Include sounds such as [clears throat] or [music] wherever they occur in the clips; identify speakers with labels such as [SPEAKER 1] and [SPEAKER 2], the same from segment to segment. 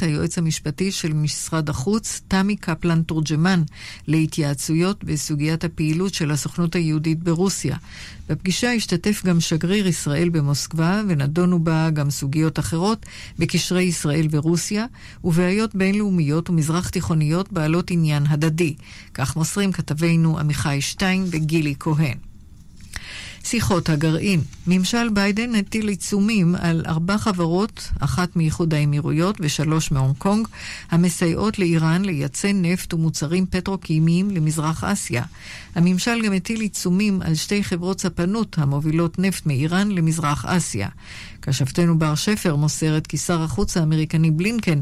[SPEAKER 1] היועץ המשפטי של משרד החוץ, תמי קפלן תורג'מן, להתייעצויות בסוגיית הפעילות של הסוכנות היהודית ברוסיה. בפגישה השתתף גם שגריר ישראל במוסקבה, ונדונו בה גם סוגיות אחרות בקשרי ישראל ורוסיה, ובעיות בינלאומיות ומזרח תיכוניות בעלות עניין הדדי. כך מוסרים כתבינו עמיחי שטיין וגילי כהן. שיחות הגרעין. ממשל ביידן הטיל עיצומים על ארבע חברות, אחת מאיחוד האמירויות ושלוש מהונג קונג, המסייעות לאיראן לייצא נפט ומוצרים פטרוקימיים למזרח אסיה. הממשל גם הטיל עיצומים על שתי חברות ספנות המובילות נפט מאיראן למזרח אסיה. כשבתנו בר שפר מוסרת כי שר החוץ האמריקני בלינקן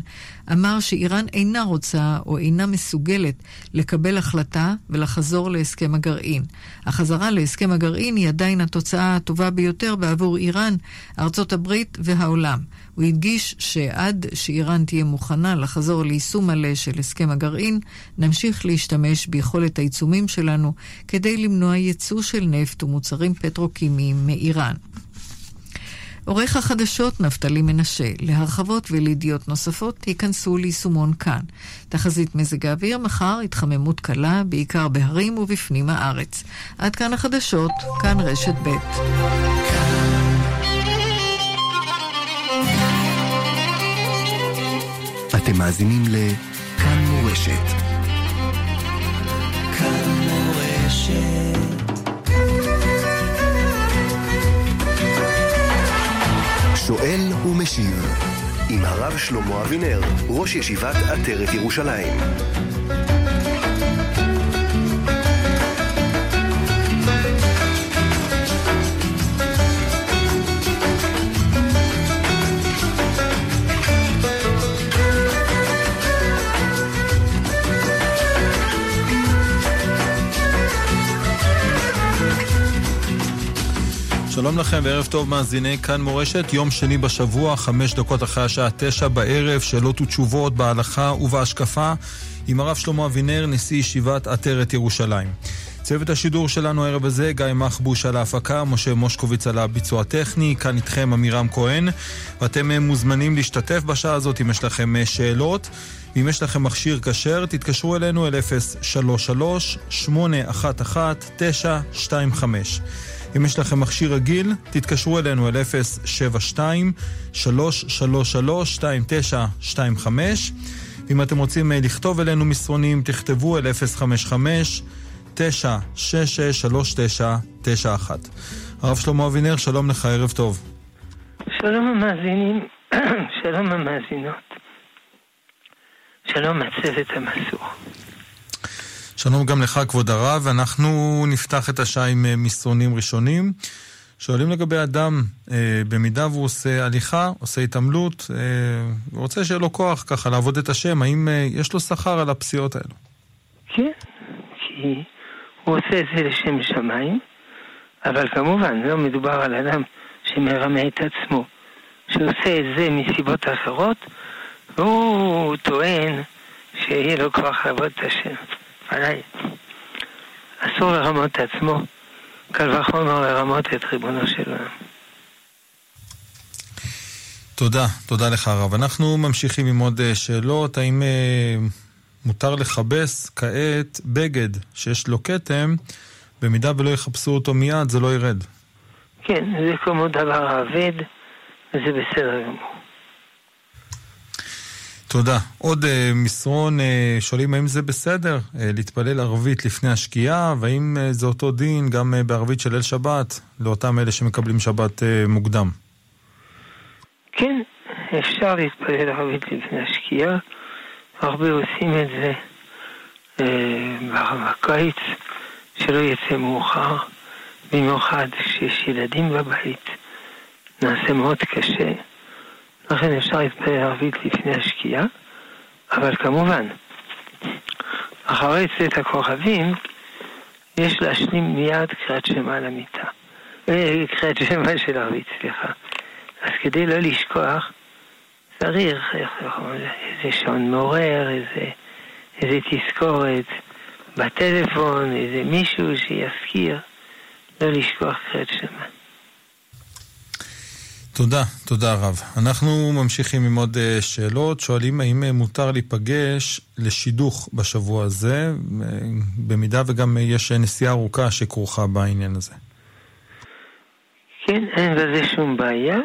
[SPEAKER 1] אמר שאיראן אינה רוצה או אינה מסוגלת לקבל החלטה ולחזור להסכם הגרעין. החזרה להסכם הגרעין היא עדיין התוצאה הטובה ביותר בעבור איראן, ארצות הברית והעולם. הוא הדגיש שעד שאיראן תהיה מוכנה לחזור ליישום מלא של הסכם הגרעין, נמשיך להשתמש ביכולת העיצומים שלנו כדי למנוע ייצוא של נפט ומוצרים פטרוקימיים מאיראן. עורך החדשות נפתלי מנשה, להרחבות ולידיעות נוספות ייכנסו ליישומון כאן. תחזית מזג האוויר מחר התחממות קלה, בעיקר בהרים ובפנים הארץ. עד כאן החדשות, כאן רשת ב'.
[SPEAKER 2] אתם מאזינים לכאן מורשת. שואל ומשיב עם הרב שלמה אבינר, ראש ישיבת עטרת ירושלים.
[SPEAKER 3] שלום לכם וערב טוב מאזיני כאן מורשת, יום שני בשבוע, חמש דקות אחרי השעה תשע בערב, שאלות ותשובות בהלכה ובהשקפה, עם הרב שלמה אבינר, נשיא ישיבת עטרת ירושלים. צוות השידור שלנו הערב הזה, גיא מחבוש על ההפקה, משה מושקוביץ על הביצוע הטכני, כאן איתכם עמירם כהן, ואתם מוזמנים להשתתף בשעה הזאת אם יש לכם שאלות. ואם יש לכם מכשיר כשר, תתקשרו אלינו אל 033-811-925. אם יש לכם מכשיר רגיל, תתקשרו אלינו אל 072-333-2925. ואם אתם רוצים לכתוב אלינו מסרונים, תכתבו אל 055-966-3991. הרב שלמה אבינר, שלום לך, ערב טוב.
[SPEAKER 4] שלום המאזינים, [clears throat] שלום המאזינות, שלום הצוות המסור.
[SPEAKER 3] שלום גם לך, כבוד הרב. אנחנו נפתח את השעה עם אה, מסרונים ראשונים. שואלים לגבי אדם, אה, במידה והוא עושה הליכה, עושה התעמלות, אה, רוצה שיהיה לו כוח ככה לעבוד את השם, האם אה, יש לו שכר על הפסיעות האלו?
[SPEAKER 4] כן, כי הוא עושה את זה לשם שמיים, אבל כמובן לא מדובר על אדם שמרמה את עצמו, שעושה את זה מסיבות אחרות, והוא טוען שיהיה לו כוח לעבוד את השם. עליי. אסור לרמות את עצמו, קל וחומר לרמות את ריבונו של עולם.
[SPEAKER 3] תודה, תודה לך הרב. אנחנו ממשיכים עם עוד אה, שאלות. האם אה, מותר לכבס כעת בגד שיש לו כתם, במידה ולא יחפשו אותו מיד, זה לא ירד?
[SPEAKER 4] כן, זה כמו דבר אבד, וזה בסדר גמור.
[SPEAKER 3] תודה. עוד uh, מסרון, uh, שואלים האם זה בסדר uh, להתפלל ערבית לפני השקיעה, והאם uh, זה אותו דין גם uh, בערבית של ליל שבת, לאותם אלה שמקבלים שבת uh, מוקדם.
[SPEAKER 4] כן, אפשר להתפלל ערבית לפני השקיעה. הרבה עושים את זה uh, בקיץ, שלא יצא מאוחר, במיוחד כשיש ילדים בבית. נעשה מאוד קשה. לכן אפשר להתפלל ערבית לפני השקיעה, אבל כמובן, אחרי צאת הכוכבים, יש להשלים מיד קריאת שמע למיטה. אה, קריאת שמע של ערבית, סליחה. אז כדי לא לשכוח, צריך איזה שעון מעורר, איזה, איזה תזכורת בטלפון, איזה מישהו שיזכיר לא לשכוח קריאת שמע.
[SPEAKER 3] תודה, תודה רב. אנחנו ממשיכים עם עוד אה, שאלות. שואלים האם אה, מותר להיפגש לשידוך בשבוע הזה, אה, במידה וגם יש נסיעה ארוכה שכרוכה בעניין הזה.
[SPEAKER 4] כן, אין בזה שום בעיה,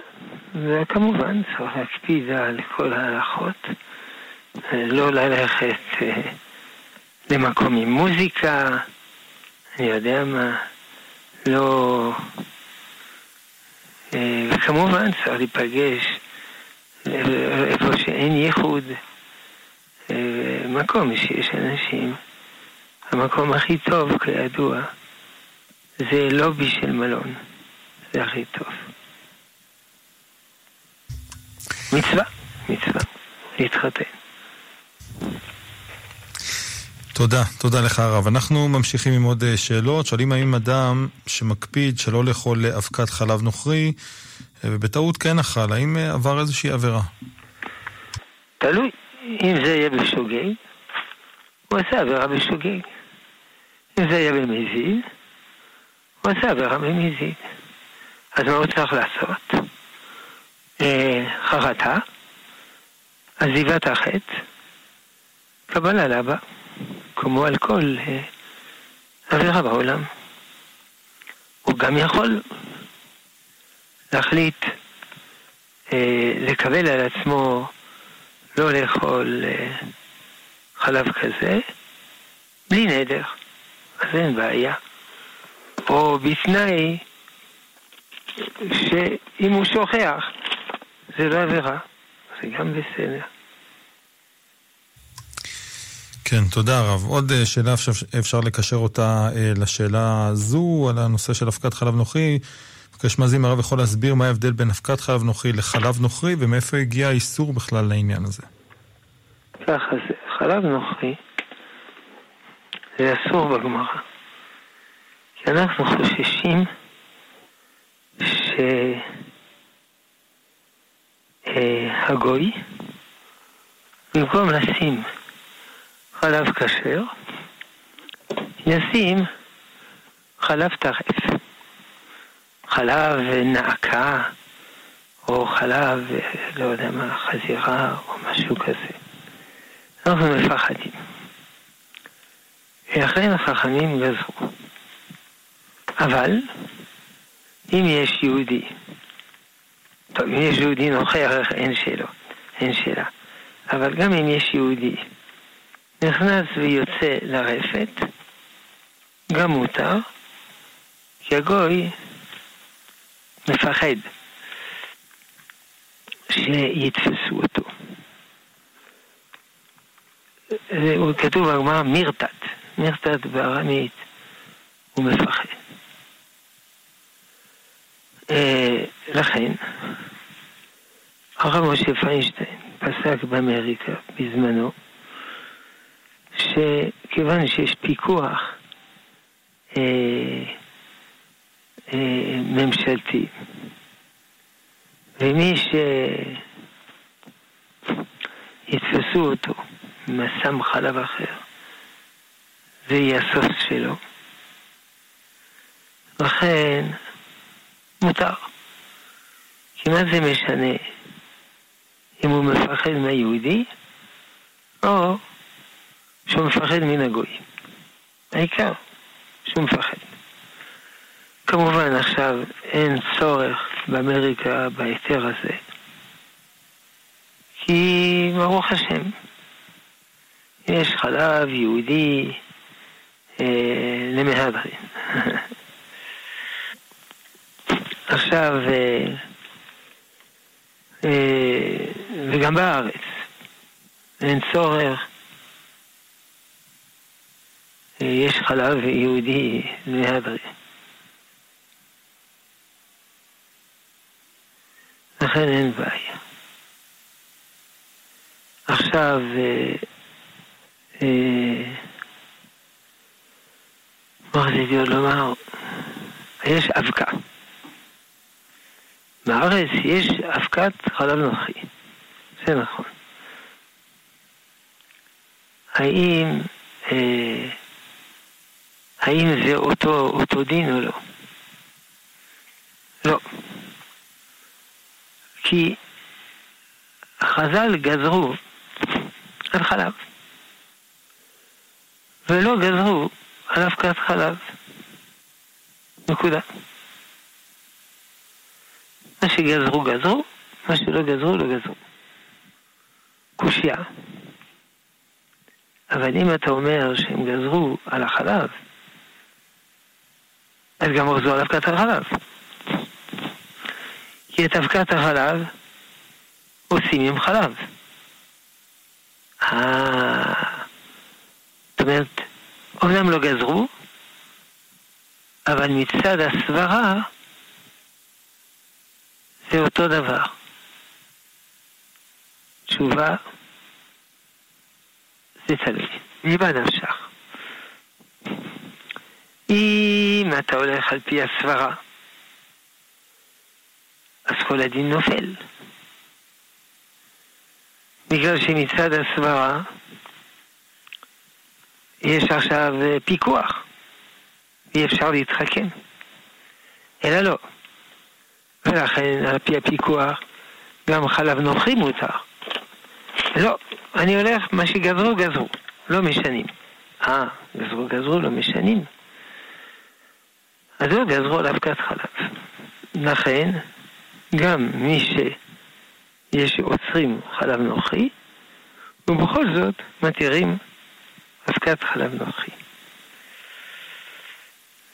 [SPEAKER 4] וכמובן צריך להקפיד על כל ההלכות, לא ללכת למקום עם מוזיקה, אני יודע מה, לא... אה, וכמובן צריך להיפגש איפה שאין ייחוד, אה, מקום שיש אנשים. המקום הכי טוב, כידוע, זה לובי של מלון. זה הכי טוב. מצווה, מצווה, להתחתן.
[SPEAKER 3] תודה, תודה לך הרב. אנחנו ממשיכים עם עוד אה, שאלות. שואלים האם אדם שמקפיד שלא לאכול אבקת חלב נוכרי, אה, ובטעות כן אכל, האם אה, עבר איזושהי עבירה?
[SPEAKER 4] תלוי. אם זה יהיה בשוגג, הוא עשה עבירה בשוגג. אם זה יהיה במזיד, הוא עשה עבירה במזיד. אז מה הוא צריך לעשות? חרטה, עזיבת החטא, קבלה לבא. כמו על כל אה, עבירה בעולם. הוא גם יכול להחליט אה, לקבל על עצמו לא לאכול אה, חלב כזה, בלי נדר, אז אין בעיה. או בתנאי שאם הוא שוכח, זה לא עבירה, זה גם בסדר.
[SPEAKER 3] כן, תודה רב. עוד אה, שאלה אפשר, אפשר לקשר אותה אה, לשאלה הזו, על הנושא של אבקת חלב נוכרי. מבקש מאזין הרב יכול להסביר מה ההבדל בין אבקת חלב נוכרי לחלב נוכרי, ומאיפה הגיע האיסור בכלל לעניין הזה.
[SPEAKER 4] ככה זה, חלב נוכרי זה אסור בגמרא. כי אנחנו חוששים שהגוי, אה, במקום לשים חלב כשר, ישים חלב טרף. חלב נעקה, או חלב, לא יודע מה, חזירה, או משהו כזה. אנחנו מפחדים. ולכן החכמים גזרו. אבל, אם יש יהודי, טוב, אם יש יהודי נוכח, אין שאלה, אין שאלה. אבל גם אם יש יהודי נכנס ויוצא לרפת, גם מותר, כי הגוי מפחד שיתפסו אותו. זה כתוב בגמרא מירתת, מירתת בארמית, הוא מפחד. אה, לכן, הרב משה פיינשטיין פסק באמריקה בזמנו, שכיוון שיש פיקוח אה, אה, ממשלתי, ומי שיתפסו אותו מסם חלב אחר, זה יהיה הסוף שלו. לכן, מותר. כי מה זה משנה אם הוא מפחד מהיהודי, או שהוא מפחד מן הגוי. העיקר, שהוא מפחד. כמובן עכשיו אין צורך באמריקה בהיתר הזה, כי ברוך השם, יש חלב יהודי אה, למהדרין. [laughs] עכשיו, אה, אה, וגם בארץ, אין צורך יש חלב יהודי מהדרי. לכן אין בעיה. עכשיו, אה, אה, מה רציתי עוד לומר? יש אבקה. בארץ יש אבקת חלב נוחי. זה נכון. האם אה, האם זה אותו, אותו דין או לא? לא. כי חז"ל גזרו על חלב, ולא גזרו על אבקת חלב. נקודה. מה שגזרו גזרו, מה שלא גזרו לא גזרו. קושייה. אבל אם אתה אומר שהם גזרו על החלב, אז גם גזרו על אבקת החלב. כי את אבקת החלב עושים עם חלב. אה... זאת אומרת, אומנם לא גזרו, אבל מצד הסברה זה אותו דבר. תשובה זה תלוי, ממה נפשך? אם אתה הולך על פי הסברה, אז כל הדין נופל. בגלל שמצד הסברה יש עכשיו פיקוח, אי אפשר להתחכם. אלא לא. ולכן על פי הפיקוח גם חלב נוכרי מותר. לא, אני הולך, מה שגזרו גזרו, לא משנים. אה, גזרו גזרו, לא משנים. אז לא גזרו על אבקת חלב. לכן, גם מי שיש עוצרים חלב נוכרי, ובכל זאת מתירים אבקת חלב נוכרי.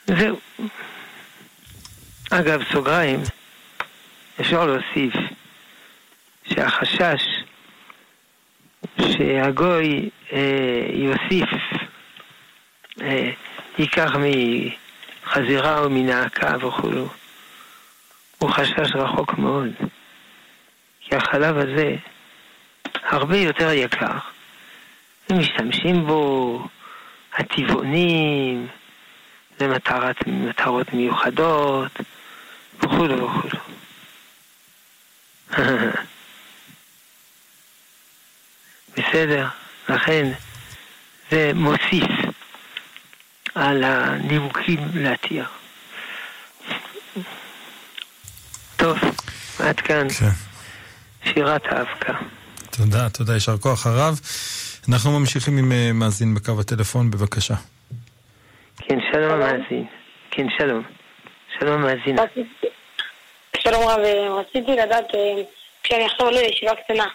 [SPEAKER 4] זהו. אגב, סוגריים, אפשר להוסיף שהחשש שהגוי אה, יוסיף, אה, ייקח מחזירה או מנעקה וכולו, הוא חשש רחוק מאוד. כי החלב הזה הרבה יותר יקר. ומשתמשים בו הטבעונים למטרות מיוחדות וכולו וכולו. [laughs] בסדר? לכן זה מוסיף על הנימוקים להתיר. טוב, עד כאן כן. שירת האבקה.
[SPEAKER 3] תודה, תודה, יישר כוח הרב. אנחנו ממשיכים עם אה, מאזין בקו הטלפון, בבקשה.
[SPEAKER 4] כן, שלום המאזין. כן, שלום. שלום מאזינה.
[SPEAKER 5] שלום רב, רציתי לדעת, אה, כשאני עולה לישיבה קטנה,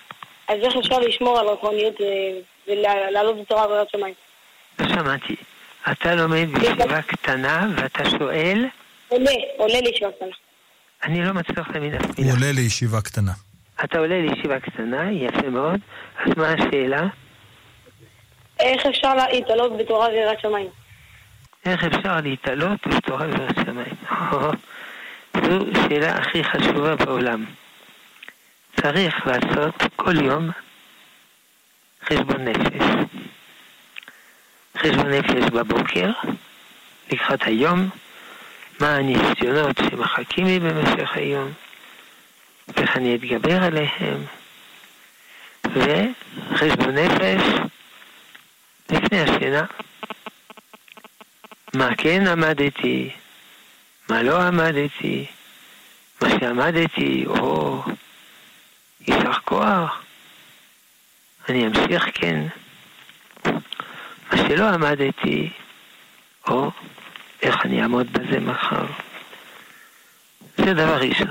[SPEAKER 5] אז איך אפשר לשמור על רוחניות אה, ולעלות בתורה ויראת שמיים?
[SPEAKER 4] לא שמעתי. אתה לומד בישיבה קטנה ואתה שואל?
[SPEAKER 5] עולה, עולה לישיבה קטנה.
[SPEAKER 4] אני לא מצליח להבין אף
[SPEAKER 3] מילה. הוא עולה לישיבה קטנה.
[SPEAKER 4] אתה עולה לישיבה קטנה, יפה מאוד. אז מה השאלה?
[SPEAKER 5] איך אפשר להתעלות בתורה ויראת שמיים?
[SPEAKER 4] איך אפשר להתעלות בתורה ויראת שמיים? [laughs] זו שאלה הכי חשובה בעולם. צריך לעשות כל יום חשבון נפש. חשבון נפש בבוקר, לקראת היום, מה הניסיונות שמחכים לי במשך היום, ואיך אני אתגבר עליהם, וחשבון נפש לפני השינה. מה כן עמדתי, מה לא עמדתי, מה שעמדתי, או, יישר כוח, אני אמשיך כן. מה שלא עמדתי, או, איך אני אעמוד בזה מחר. זה דבר ראשון,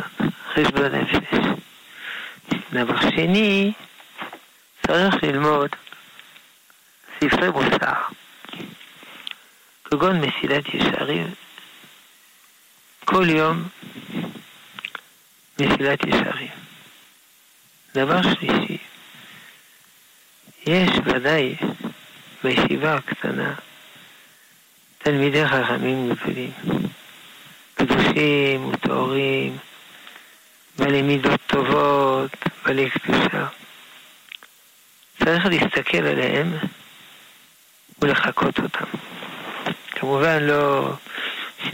[SPEAKER 4] חשבון נפש. דבר שני, צריך ללמוד ספרי מוסר, כגון מסילת ישרים, כל יום מסילת ישרים. דבר שלישי, יש ודאי בישיבה הקטנה תלמידי חכמים גדולים, קדושים וטהורים, בעלי מידות טובות, בעלי קדושה. צריך להסתכל עליהם ולחקות אותם. כמובן לא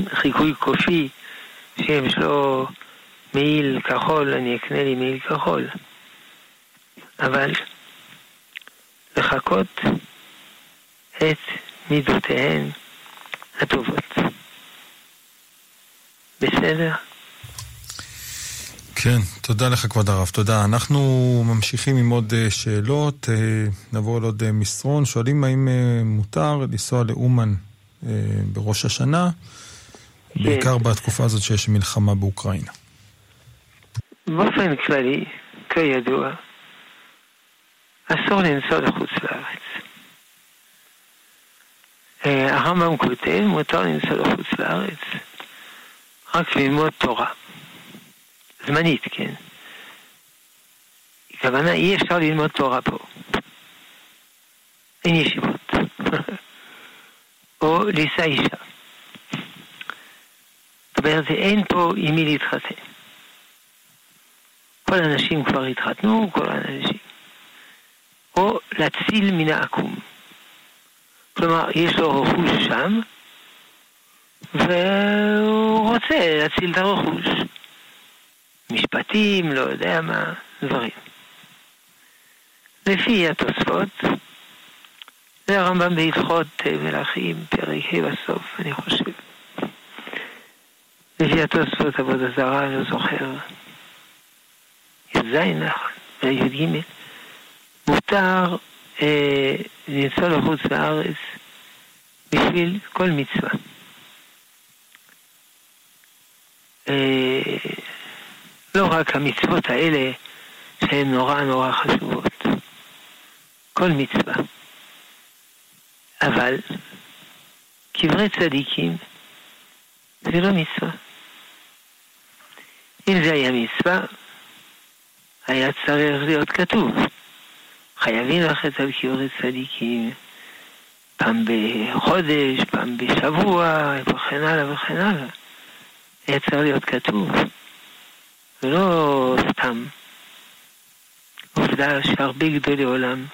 [SPEAKER 4] חיקוי קופי, שם שלו מעיל כחול, אני אקנה לי מעיל כחול. אבל לחקות את מידותיהן הטובות. בסדר?
[SPEAKER 3] כן, תודה לך כבוד הרב, תודה. אנחנו ממשיכים עם עוד אה, שאלות, אה, נעבור על עוד אה, מסרון. שואלים האם מותר לנסוע לאומן בראש השנה, כן. בעיקר בתקופה הזאת שיש מלחמה באוקראינה.
[SPEAKER 4] באופן כללי, כידוע, אסור לנסוע לחוץ לארץ. הרמב"ם כותב, מותר לנסוע לחוץ לארץ רק ללמוד תורה. זמנית, כן. הכוונה, אי אפשר ללמוד תורה פה. אין ישיבות. [laughs] או לישא אישה. זאת אומרת, אין פה עם מי להתחתן. כל האנשים כבר התחתנו, כל האנשים. או להציל מן העקום. כלומר, יש לו רכוש שם, והוא רוצה להציל את הרכוש. משפטים, לא יודע מה, דברים. לפי התוספות, זה הרמב"ם בהלכות מלכים, פרק ה' בסוף, אני חושב. לפי התוספות עבודה זרה, לא זוכר. י"ז נכון, י"ג, מותר אה, לנסוע לחוץ לארץ בשביל כל מצווה. אה, לא רק המצוות האלה שהן נורא נורא חשובות. כל מצווה. אבל קברי צדיקים זה לא מצווה. אם זה היה מצווה, היה צריך להיות כתוב. חייבים ללכת על קברי צדיקים פעם בחודש, פעם בשבוע, וכן הלאה וכן הלאה. היה צריך להיות כתוב. ולא סתם. עובדה שהרבה גדולי עולם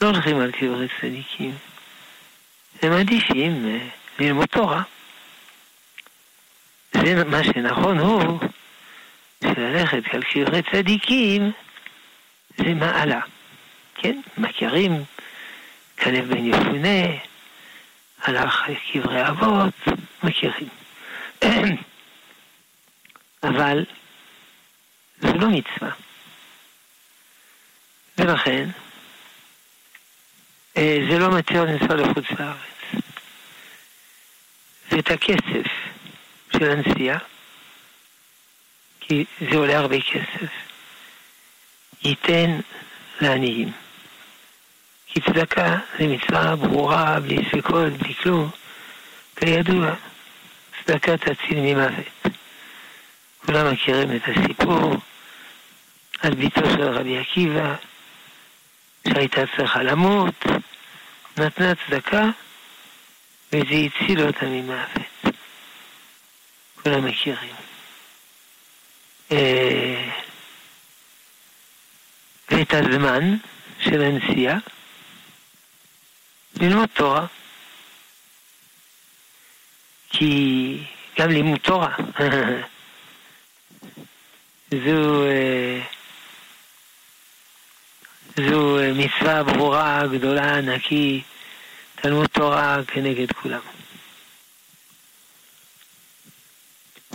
[SPEAKER 4] לא הולכים על קברי צדיקים. הם מעדיפים אה, ללמוד תורה. זה מה שנכון הוא שללכת על קברי צדיקים זה מעלה. כן, מכירים, כלב בן יפונה, הלך לקברי אבות, מכירים. [clears throat] אבל זה לא מצווה. ולכן, אה, זה לא מתיר לנסוע לחוץ לארץ. ואת הכסף של הנסיעה, כי זה עולה הרבה כסף, ייתן לעניים. כי צדקה זה מצווה ברורה, בלי ספקות, בלי כלום. כידוע, צדקה תציל ממוות. כולם מכירים את הסיפור על ביתו של רבי עקיבא, שהייתה צריכה למות, נתנה צדקה, וזה הציל אותה ממוות. כולם מכירים. אה, ואת הזמן של הנסיעה ללמוד תורה. כי גם לימוד תורה [laughs] זו, אה, זו אה, מצווה ברורה, גדולה, ענקית, תלמוד תורה כנגד כולם.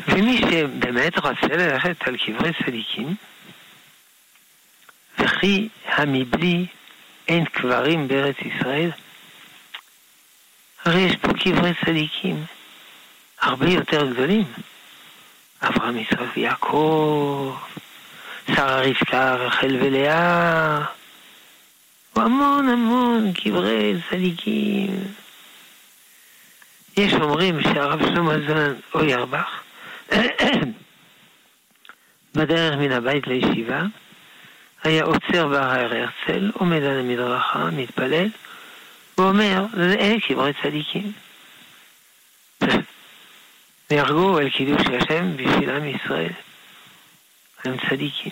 [SPEAKER 4] ומי שבאמת רוצה ללכת על קברי צדיקים, וכי המבלי אין קברים בארץ ישראל, הרי יש פה קברי צדיקים הרבה יותר גדולים. אברהם, ישראל ויעקב, שרה, רבקה, רחל ולאה, המון המון קברי צדיקים. יש אומרים שהרב שלמה זמן אוירבך, [coughs] בדרך מן הבית לישיבה, היה עוצר בהר הרצל, עומד על המדרכה, מתפלל, ואומר, אלה קברי צדיקים. ויחגו על קידוש השם בשביל עם ישראל. הם צדיקים.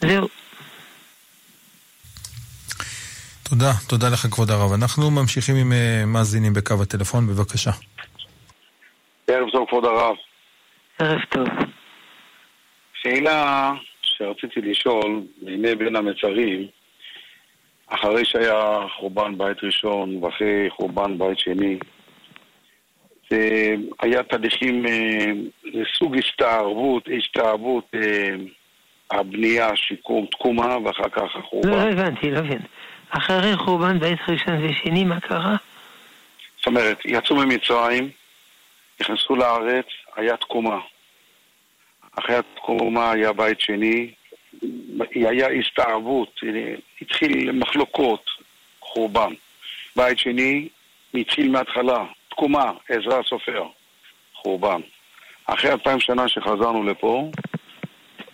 [SPEAKER 4] זהו.
[SPEAKER 3] תודה, תודה לך כבוד הרב. אנחנו ממשיכים עם uh, מאזינים בקו הטלפון, בבקשה.
[SPEAKER 6] ערב טוב כבוד הרב.
[SPEAKER 4] ערב טוב.
[SPEAKER 6] שאלה שרציתי לשאול, בימי בין המצרים, אחרי שהיה חורבן בית ראשון ואחרי חורבן בית שני, זה היה תהליכים, אה, זה סוג הסתערבות, הסתערבות, אה, הבנייה, שיקום, תקומה, ואחר כך
[SPEAKER 4] לא,
[SPEAKER 6] החורבן.
[SPEAKER 4] לא הבנתי, לא הבנתי. אחרי חורבן בית ראשון ושני, מה קרה?
[SPEAKER 6] זאת אומרת, יצאו ממצרים, נכנסו לארץ, היה תקומה. אחרי התקומה היה בית שני, היה הסתערבות, התחיל מחלוקות, חורבן. בית שני התחיל מההתחלה, תקומה, עזרא הסופר, חורבן. אחרי אלפיים שנה שחזרנו לפה,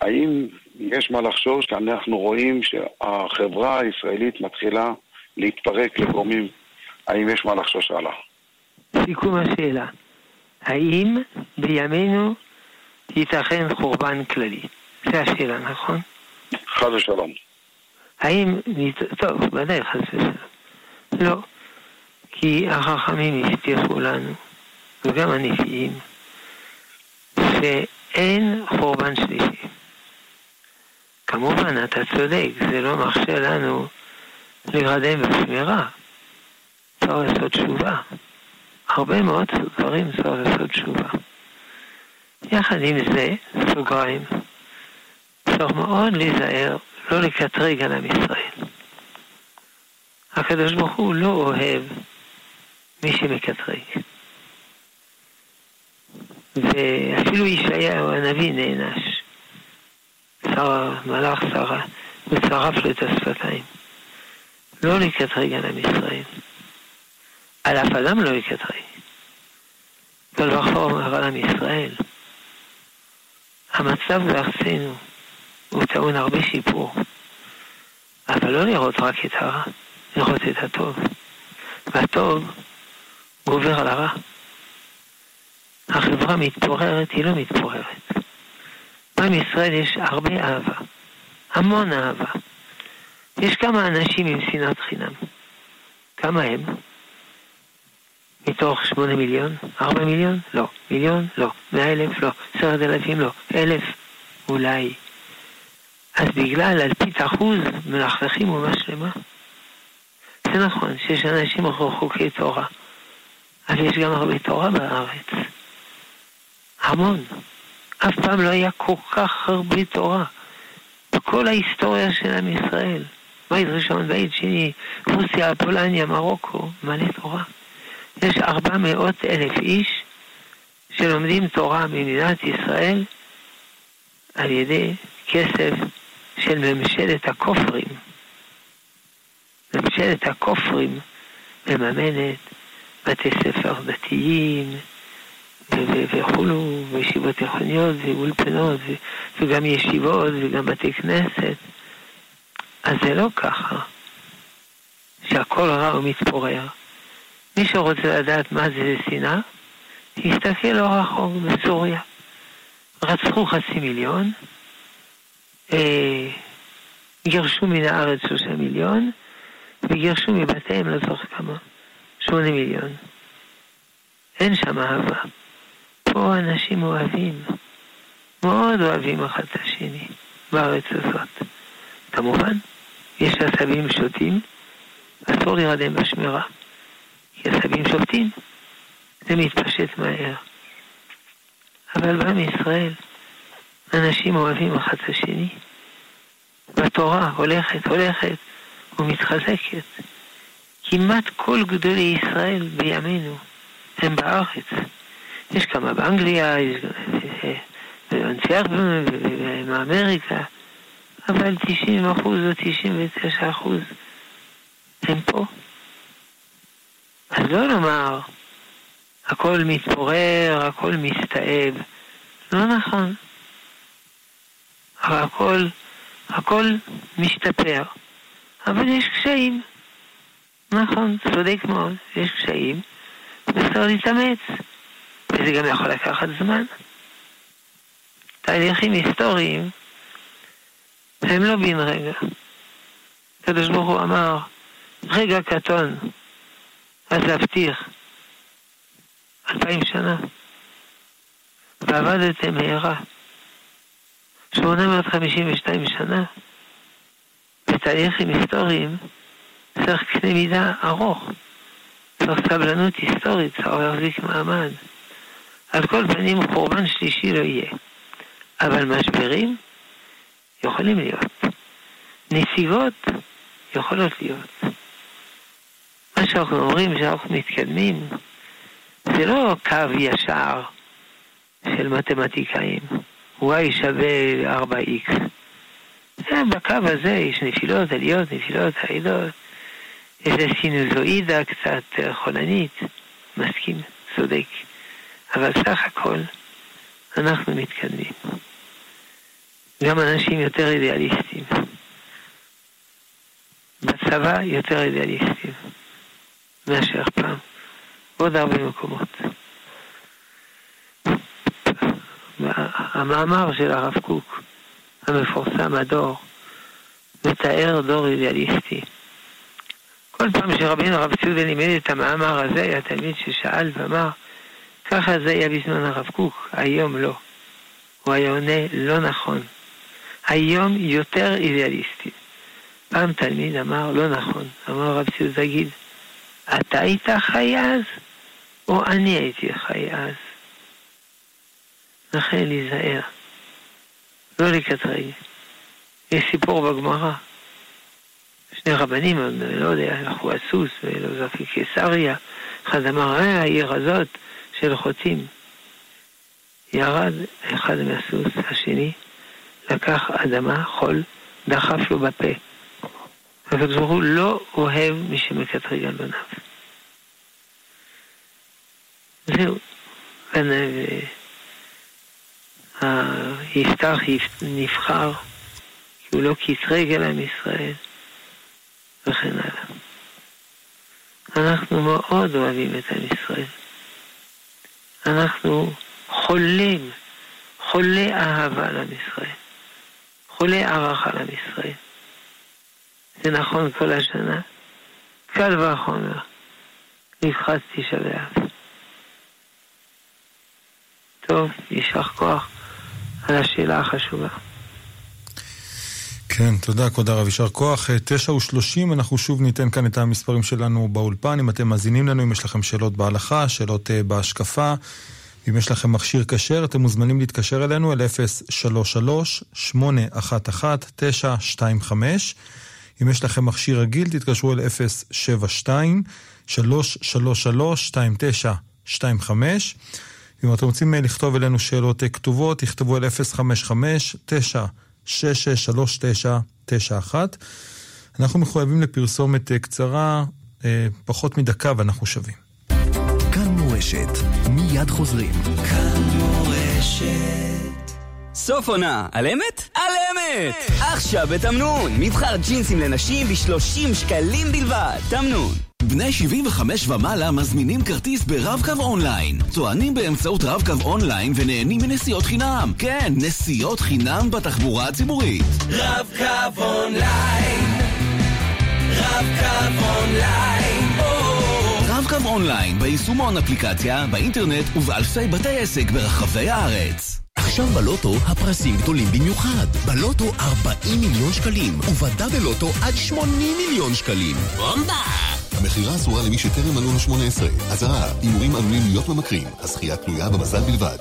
[SPEAKER 6] האם יש מה לחשוש שאנחנו רואים שהחברה הישראלית מתחילה להתפרק לגורמים? האם יש מה לחשוש הלאה?
[SPEAKER 4] סיכום השאלה, האם בימינו ייתכן חורבן כללי? זו השאלה, נכון?
[SPEAKER 6] חס ושלום.
[SPEAKER 4] האם... טוב, ודאי חס ושלום. לא, כי החכמים הבטיחו לנו, וגם הנביאים, שאין חורבן שלישי. כמובן, אתה צודק, זה לא מרשה לנו להירדם בשמירה. צריך לעשות תשובה. הרבה מאוד דברים צריך לעשות תשובה. יחד עם זה, סוגריים, צריך מאוד להיזהר לא לקטרג על עם ישראל. הקדוש ברוך הוא לא אוהב מי שמקטרג. ואפילו ישעיהו הנביא נענש. שר, מלאך שרה, הוא צרף לו את השפתיים. לא לקטרג על עם ישראל. על אף אדם לא יקטרג. כל ברוך אומר על עם ישראל. המצב בארצנו הוא טעון הרבה שיפור, אבל לא לראות רק את הרע, לראות את הטוב. והטוב גובר על הרע. החברה מתפוררת, היא לא מתפוררת. בעם ישראל יש הרבה אהבה, המון אהבה. יש כמה אנשים עם שנאת חינם. כמה הם? מתוך שמונה מיליון? ארבע מיליון? לא. מיליון? לא. מאה אלף? לא. עשרת אלפים? לא. אלף? אולי. אז בגלל אלפית אחוז מלכלכים אומה שלמה. זה נכון שיש אנשים רחוקי תורה, אבל יש גם הרבה תורה בארץ. המון. אף פעם לא היה כל כך הרבה תורה. בכל ההיסטוריה של עם ישראל. בית ראשון, בית שני, רוסיה, פולניה, מרוקו, מלא תורה. יש 400 אלף איש שלומדים תורה במדינת ישראל על ידי כסף של ממשלת הכופרים. ממשלת הכופרים מממנת בתי ספר דתיים וכולו, וישיבות תיכוניות ואולפנות וגם ישיבות וגם בתי כנסת. אז זה לא ככה, שהכל רע ומתפורר. מי שרוצה לדעת מה זה שנאה, שיסתכל לא רחוק בסוריה. רצחו חצי מיליון, גירשו מן הארץ שלושה מיליון, וגירשו מבתיהם זוכר כמה, שמונה מיליון. אין שם אהבה. פה אנשים אוהבים, מאוד אוהבים אחד את השני בארץ הזאת. כמובן, יש עשבים שוטים, אסור להירדם בשמירה. כי עשבים שובתים, זה מתפשט מהר. אבל בעם ישראל, אנשים אוהבים אחד את השני. והתורה הולכת, הולכת ומתחזקת. כמעט כל גדולי ישראל בימינו הם בארץ. יש כמה באנגליה, יש באנטיארבן ובאמריקה, אבל 90 אחוז או 99 אחוז הם פה. אז לא לומר, הכל מתפורר, הכל מסתאב. לא נכון. הכל, הכל משתפר. אבל יש קשיים. נכון, צודק מאוד, יש קשיים, וצריך להתאמץ. וזה גם יכול לקחת זמן. תהליכים היסטוריים הם לא בן רגע. הקדוש ברוך הוא אמר, רגע קטון, אז להבטיח אלפיים שנה. ועבדתם מהרה. 852 שנה. בתהליכים היסטוריים צריך קנה מידה ארוך. צריך סבלנות היסטורית, צריך להחזיק מעמד. על כל פנים חורבן שלישי לא יהיה. אבל משברים יכולים להיות. נסיגות יכולות להיות. מה שאנחנו אומרים שאנחנו מתקדמים, זה לא קו ישר של מתמטיקאים. Y שווה 4x. בקו הזה יש נפילות, עליות, נפילות, עלילות. איזה סינוזואידה קצת חולנית. מסכים, צודק. אבל סך הכל, אנחנו מתקדמים. גם אנשים יותר אידיאליסטים. בצבא יותר אידיאליסטים מאשר פעם. בעוד הרבה מקומות. המאמר של הרב קוק, המפורסם, הדור, מתאר דור אידיאליסטי. כל פעם שרבינו הרב ציודה לימד את המאמר הזה, היה תלמיד ששאל ואמר, ככה זה היה בזמן הרב קוק, היום לא. הוא היה עונה לא נכון. היום יותר אידיאליסטי. פעם תלמיד אמר לא נכון, אמר הרב ציודה גיד, אתה היית חי אז, או אני הייתי חי אז? לכן להיזהר, לא לקטרג. יש סיפור בגמרא, שני רבנים, לא יודע, הלכו הסוס ולא קיסריה, אחד אמר, אה, העיר הזאת של חוצים. ירד אחד מהסוס, השני לקח אדמה, חול, דחף לו בפה. הקדוש ברוך הוא לא אוהב מי שמקטרג על בניו. זהו. יפתח נבחר, כי הוא לא קטרג על עם ישראל, וכן הלאה. אנחנו מאוד אוהבים את עם ישראל. אנחנו חולים, חולי אהבה על עם ישראל, חולי הערכה על עם ישראל. זה נכון כל השנה, קל וחומר, לקראת תשעה באב. טוב, יישר כוח על השאלה החשובה.
[SPEAKER 3] כן, תודה, כבוד הרב, יישר כוח. תשע ושלושים, אנחנו שוב ניתן כאן את המספרים שלנו באולפן. אם אתם מאזינים לנו, אם יש לכם שאלות בהלכה, שאלות בהשקפה, אם יש לכם מכשיר כשר, אתם מוזמנים להתקשר אלינו אל 033-811-925. אם יש לכם מכשיר רגיל, תתקשרו אל 072-333-2925. אם אתם רוצים לכתוב אלינו שאלות כתובות, תכתבו אל 055-966-3991. אנחנו מחויבים לפרסומת קצרה, פחות מדקה, ואנחנו שווים.
[SPEAKER 2] כאן מורשת, מיד חוזרים. כאן.
[SPEAKER 7] סוף עונה, על אמת? על אמת! עכשיו בתמנון, מבחר ג'ינסים לנשים ב-30 שקלים בלבד. תמנון.
[SPEAKER 8] בני 75 ומעלה מזמינים כרטיס ברב-קו אונליין. טוענים באמצעות רב-קו אונליין ונהנים מנסיעות חינם. כן, נסיעות חינם בתחבורה הציבורית.
[SPEAKER 9] רב-קו אונליין רב-קו אונליין
[SPEAKER 8] רב-קו אונליין ביישומון אפליקציה, באינטרנט ובאלפי בתי עסק ברחבי הארץ.
[SPEAKER 2] עכשיו בלוטו הפרסים גדולים במיוחד. בלוטו 40 מיליון שקלים, ובדאבל לוטו עד 80 מיליון שקלים.
[SPEAKER 9] בומבה!
[SPEAKER 10] המכירה אסורה למי שטרם מלאו ל-18. אזהרה, הימורים עלולים להיות ממכרים. הזכייה תלויה במזל בלבד.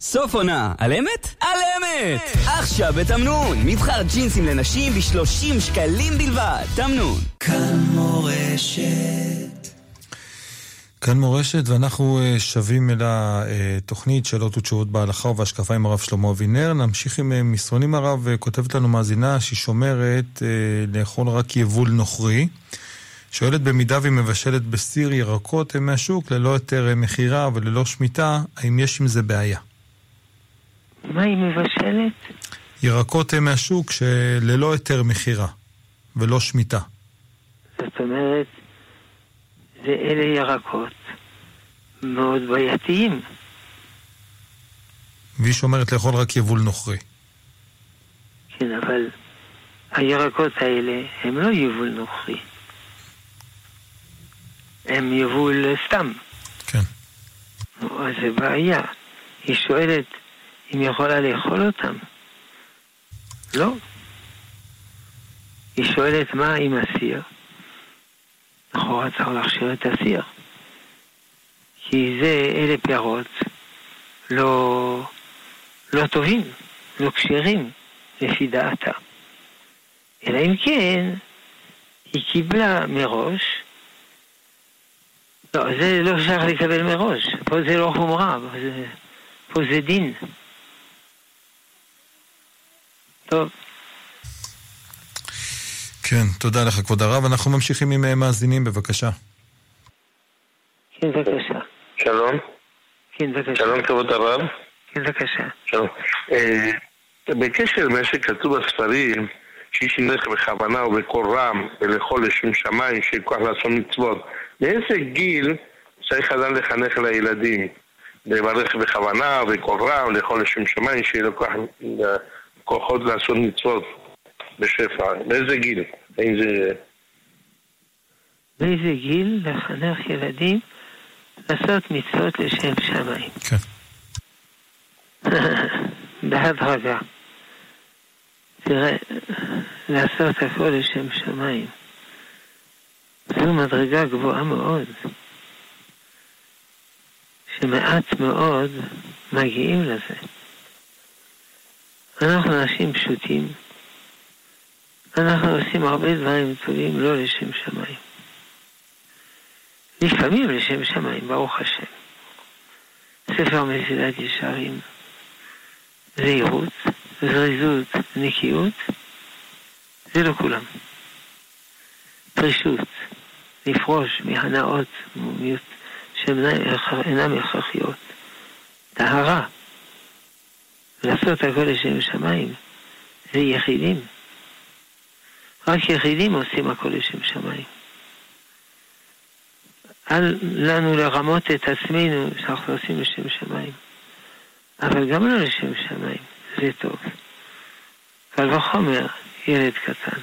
[SPEAKER 7] סוף עונה, על אמת? על אמת! עכשיו בתמנון, מבחר ג'ינסים לנשים ב-30 שקלים בלבד. תמנון.
[SPEAKER 9] כאן מורשת.
[SPEAKER 3] כאן מורשת, ואנחנו שבים אל התוכנית שאלות ותשובות בהלכה ובהשקפה עם הרב שלמה אבינר. נמשיך עם מסרונים הרב, כותבת לנו מאזינה שהיא שומרת לאכול רק יבול נוכרי. שואלת במידה והיא מבשלת בסיר ירקות מהשוק ללא היתר מכירה וללא שמיטה, האם יש עם זה בעיה?
[SPEAKER 4] מה היא מבשלת?
[SPEAKER 3] ירקות מהשוק שללא היתר מכירה ולא שמיטה.
[SPEAKER 4] זאת אומרת, זה אלה ירקות מאוד בעייתיים.
[SPEAKER 3] והיא שומרת לאכול רק יבול נוכרי.
[SPEAKER 4] כן, אבל הירקות האלה הם לא יבול נוכרי. הם יבול סתם.
[SPEAKER 3] כן.
[SPEAKER 4] אז זה בעיה. היא שואלת אם היא יכולה לאכול אותם. לא. היא שואלת מה עם הסיר. לכאורה צריך להכשיר את הסיר. כי זה, אלה פירות לא, לא טובים, לא כשרים, לפי דעתה. אלא אם כן, היא קיבלה מראש, לא, זה לא אפשר לקבל מראש, פה זה לא חומרה, פה זה, פה זה דין. טוב.
[SPEAKER 3] כן, תודה לך כבוד הרב. אנחנו ממשיכים עם אה, מאזינים, בבקשה.
[SPEAKER 4] כן, בבקשה.
[SPEAKER 11] שלום.
[SPEAKER 4] כן, בבקשה.
[SPEAKER 11] שלום כבוד הרב.
[SPEAKER 4] כן, בבקשה.
[SPEAKER 11] שלום. אה, בקשר למה שכתוב בספרים, שאיש ילך בכוונה ובקול רם ולאכול לשם שמיים, שיהיה כוח לעשות מצוות, מאיזה גיל צריך אדם לחנך לילדים? לברך בכוונה ובקול רם, לאכול לשם שמיים, שיהיה לו כוח, כוחות לעשות מצוות בשפע. באיזה גיל? האם זה...
[SPEAKER 4] באיזה גיל לחנך ילדים לעשות מצוות לשם שמיים?
[SPEAKER 3] כן. [laughs]
[SPEAKER 4] בהדרגה. תראה, לעשות הכל לשם שמיים. זו מדרגה גבוהה מאוד, שמעט מאוד מגיעים לזה. אנחנו אנשים פשוטים, אנחנו עושים הרבה דברים טובים לא לשם שמיים. לפעמים לשם שמיים, ברוך השם. ספר מסילת ישרים, זהירות, זריזות, נקיות, זה לא כולם. פרישות, לפרוש מהנאות שאינן הכרחיות. טהרה, לעשות הכל לשם שמיים, זה יחידים. רק יחידים עושים הכל לשם שמיים. אל לנו לרמות את עצמנו שאנחנו עושים לשם שמיים. אבל גם לא לשם שמיים, זה טוב. קל וחומר, ילד קטן.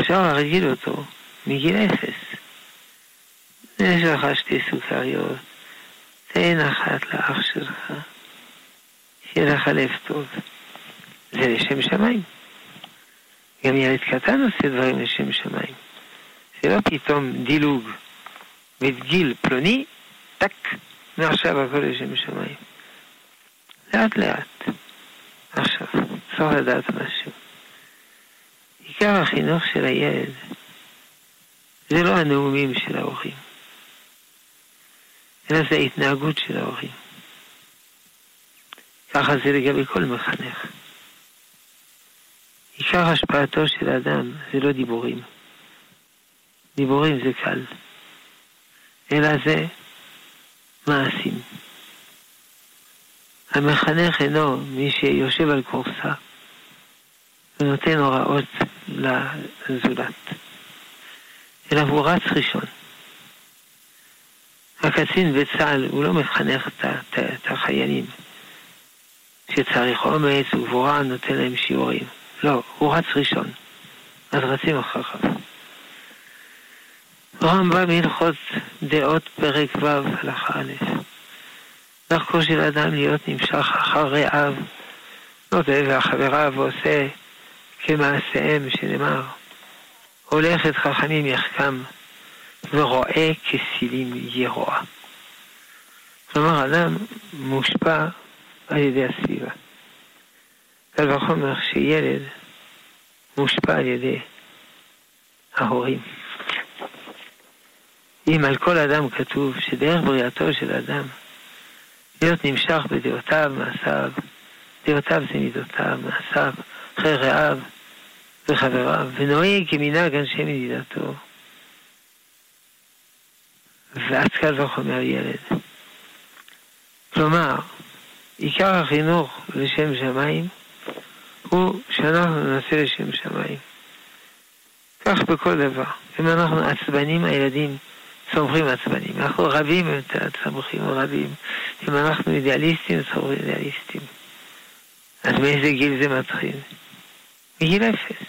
[SPEAKER 4] אפשר להרגיל אותו מגיל אפס. יש לך שתי סוכריות, תן אחת לאח שלך, שיהיה לך לב טוב. זה לשם שמיים. גם ילד קטן עושה דברים לשם שמיים. זה לא פתאום דילוג מגיל פלוני, טק, מעכשיו הכל לשם שמיים. לאט לאט. עכשיו, צריך לדעת משהו. עיקר החינוך של הילד זה לא הנאומים של ההורים, אלא זה ההתנהגות של ההורים. ככה זה לגבי כל מחנך. עיקר השפעתו של האדם זה לא דיבורים. דיבורים זה קל, אלא זה מעשים. המחנך אינו מי שיושב על כורסה ונותן הוראות לזולת, אלא הוא רץ ראשון. הקצין בצה"ל הוא לא מחנך את החיילים שצריך אומץ וגבורה, נותן להם שיעורים. לא, הוא רץ ראשון, אז רצים אחריו. רמב"ם הלכות דעות פרק ו' הלכה א' דרכו של אדם להיות נמשך אחר רעיו, נודה והחבריו ועושה כמעשיהם שנאמר, הולך את חכמים יחכם ורואה כסילים ירוע. כלומר, אדם מושפע על ידי הסביבה. קל וחומר שילד מושפע על ידי ההורים. אם על כל אדם כתוב שדרך בריאתו של אדם להיות נמשך בדעותיו, מעשיו, דעותיו זה מידותיו, מעשיו, אחרי רעיו וחבריו, ונוהג כמנהג אנשי מדידתו. ואז קל וחומר ילד. כלומר, עיקר החינוך לשם שמיים הוא שאנחנו נעשה לשם שמיים. כך בכל דבר. אם אנחנו עצבנים, הילדים צומחים עצבנים. אנחנו רבים את הצמחים רבים. אם אנחנו אידיאליסטים, צומחים אידיאליסטים. אז מאיזה גיל זה מתחיל? מגיל אפס.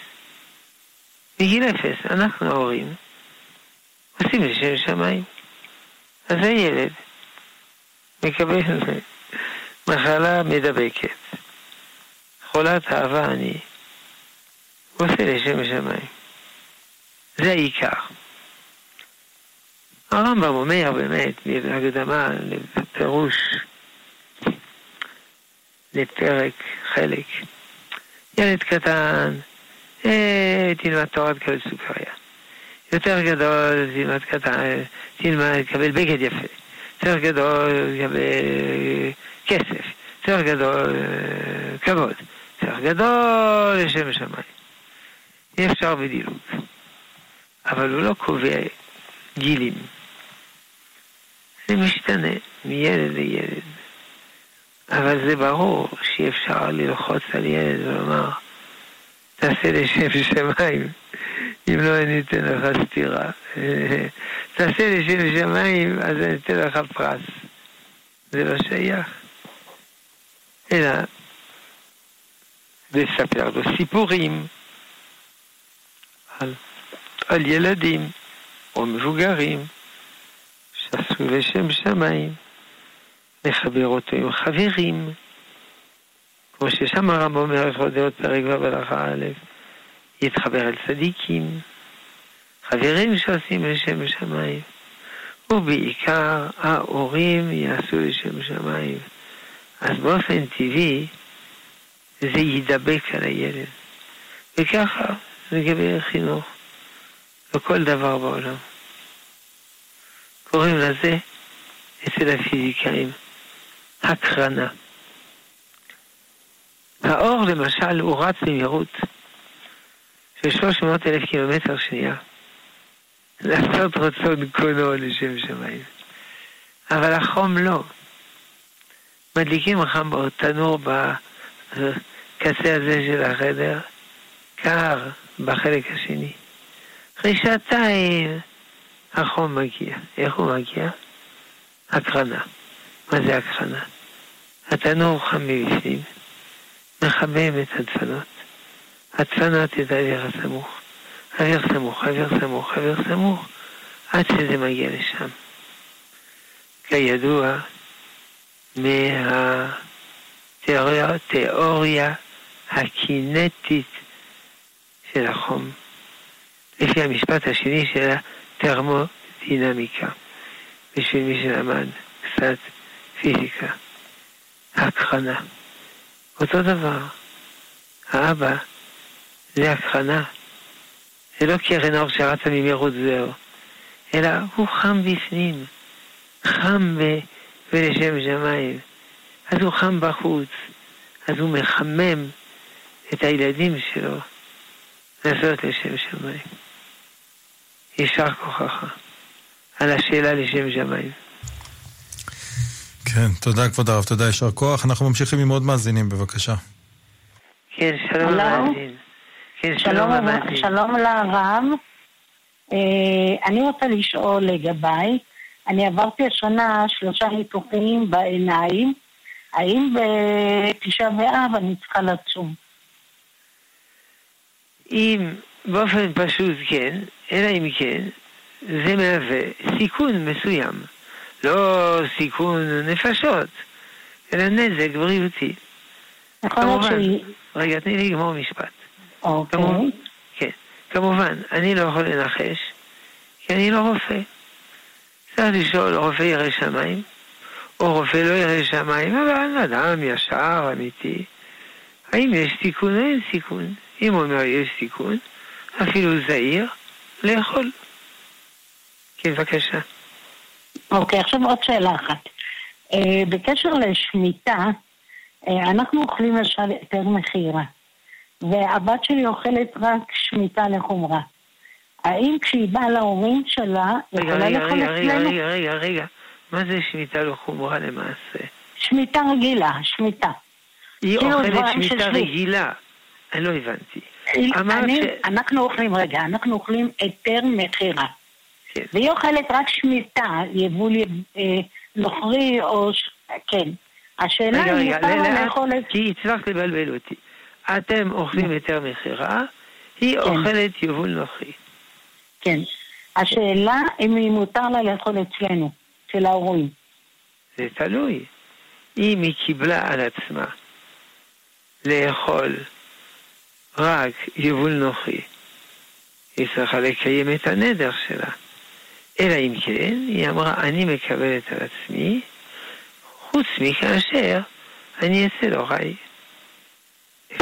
[SPEAKER 4] מגיל אפס, אנחנו ההורים עושים לשם שמיים. אז הילד מקבל [laughs] מחלה מדבקת. חולת אהבה אני, עושה לשם שמיים. זה העיקר. הרמב"ם אומר באמת, בהקדמה לפירוש לפרק, חלק. ילד קטן, אה, תלמד תורה, תקבל סוכריה. יותר גדול, תלמד קטן, תלמד, תקבל בגד יפה. יותר גדול, תקבל כסף. יותר גדול, אה, כבוד. יותר גדול, לשם שמיים. אי אפשר בדילוג. אבל הוא לא קובע גילים. זה משתנה מילד לילד. אבל זה ברור שאי אפשר ללחוץ על ילד ולומר, תעשה לשם שמיים, אם לא אני אתן לך סטירה. [laughs] תעשה לשם שמיים, אז אני אתן לך פרס. זה לא שייך. אלא לספר לו סיפורים על, על ילדים או מבוגרים שעשו לשם שמיים. לחבר אותו עם חברים, כמו ששם הרמב"ם אומר לכבוד דעות פרק ו' הלכה א', יתחבר אל צדיקים, חברים שעושים לשם שמיים, ובעיקר ההורים יעשו לשם שמיים. אז באופן טבעי זה יידבק על הילד. וככה לגבי חינוך, לכל דבר בעולם. קוראים לזה אצל הפיזיקאים הקרנה. האור למשל הוא רץ במהירות של 300 אלף קילומטר שנייה. לעשות רצון קונו לשם שמיים. אבל החום לא. מדליקים חם בתנור בקצה הזה של החדר, קר בחלק השני. אחרי שעתיים החום מגיע. איך הוא מגיע? הקרנה. מה זה הקרנה? התנור חם מבפנים, מחמם את הדפנות. הדפנות את האוויר הסמוך. אוויר סמוך, אוויר סמוך, אוויר סמוך, עד שזה מגיע לשם. כידוע, מהתיאוריה הקינטית של החום, לפי המשפט השני של התרמודינמיקה, בשביל מי שלמד קצת פיזיקה, הקרנה. אותו דבר, האבא זה הקרנה. זה לא קרן אור שרצה ממהירות זהו, אלא הוא חם בפנים, חם ב... ולשם שמיים. אז הוא חם בחוץ, אז הוא מחמם את הילדים שלו לעשות לשם שמיים. יישר כוחך על השאלה לשם שמיים.
[SPEAKER 3] כן, תודה כבוד הרב, תודה, יישר כוח. אנחנו ממשיכים עם עוד מאזינים, בבקשה.
[SPEAKER 4] כן, שלום למאזין. כן, שלום למאזין.
[SPEAKER 12] שלום לרב. אה, אני רוצה לשאול לגביי, אני עברתי השנה שלושה ניתוחים בעיניים, האם בתשעה באב אני צריכה לצום?
[SPEAKER 4] אם באופן פשוט כן, אלא אם כן, זה מהווה סיכון מסוים. לא סיכון נפשות, אלא נזק בריאותי. כמובן, רגע, תני לי לגמור משפט.
[SPEAKER 12] אוקיי.
[SPEAKER 4] כן. כמובן, אני לא יכול לנחש, כי אני לא רופא. צריך לשאול רופא ירא שמיים, או רופא לא ירא שמיים, אבל אדם ישר, אמיתי. האם יש סיכון או אין סיכון? אם הוא אומר יש סיכון, אפילו זהיר, לאכול. כן, בבקשה.
[SPEAKER 12] אוקיי, עכשיו עוד שאלה אחת. אה, בקשר לשמיטה, אה, אנחנו אוכלים למשל היתר מכירה, והבת שלי אוכלת רק שמיטה לחומרה. האם כשהיא באה להורים שלה, היא יכולה לאכול
[SPEAKER 4] רגע, רגע,
[SPEAKER 12] אצלנו?
[SPEAKER 4] רגע, רגע, רגע. מה זה שמיטה לחומרה למעשה?
[SPEAKER 12] שמיטה רגילה, שמיטה.
[SPEAKER 4] היא
[SPEAKER 12] כאילו
[SPEAKER 4] אוכלת שמיטה. רגילה. אני לא הבנתי.
[SPEAKER 12] אני,
[SPEAKER 4] ש...
[SPEAKER 12] אנחנו אוכלים, רגע, אנחנו אוכלים היתר מכירה.
[SPEAKER 4] כן.
[SPEAKER 12] והיא אוכלת רק שמיטה, יבול אה, נוכרי או... ש... כן. השאלה
[SPEAKER 4] רגע, רגע,
[SPEAKER 12] מותר לה לאכול את...
[SPEAKER 4] כי הצלחת לבלבל אותי. אתם אוכלים היתר מכירה, היא
[SPEAKER 12] כן.
[SPEAKER 4] אוכלת יבול נוכרי.
[SPEAKER 12] כן. השאלה אם היא מותר לה לאכול אצלנו, של ההורים.
[SPEAKER 4] זה תלוי. אם היא קיבלה על עצמה לאכול רק יבול נוחי, היא צריכה לקיים את הנדר שלה. אלא אם כן, היא אמרה, אני מקבלת על עצמי, חוץ מכאשר אני אעשה לו רעי.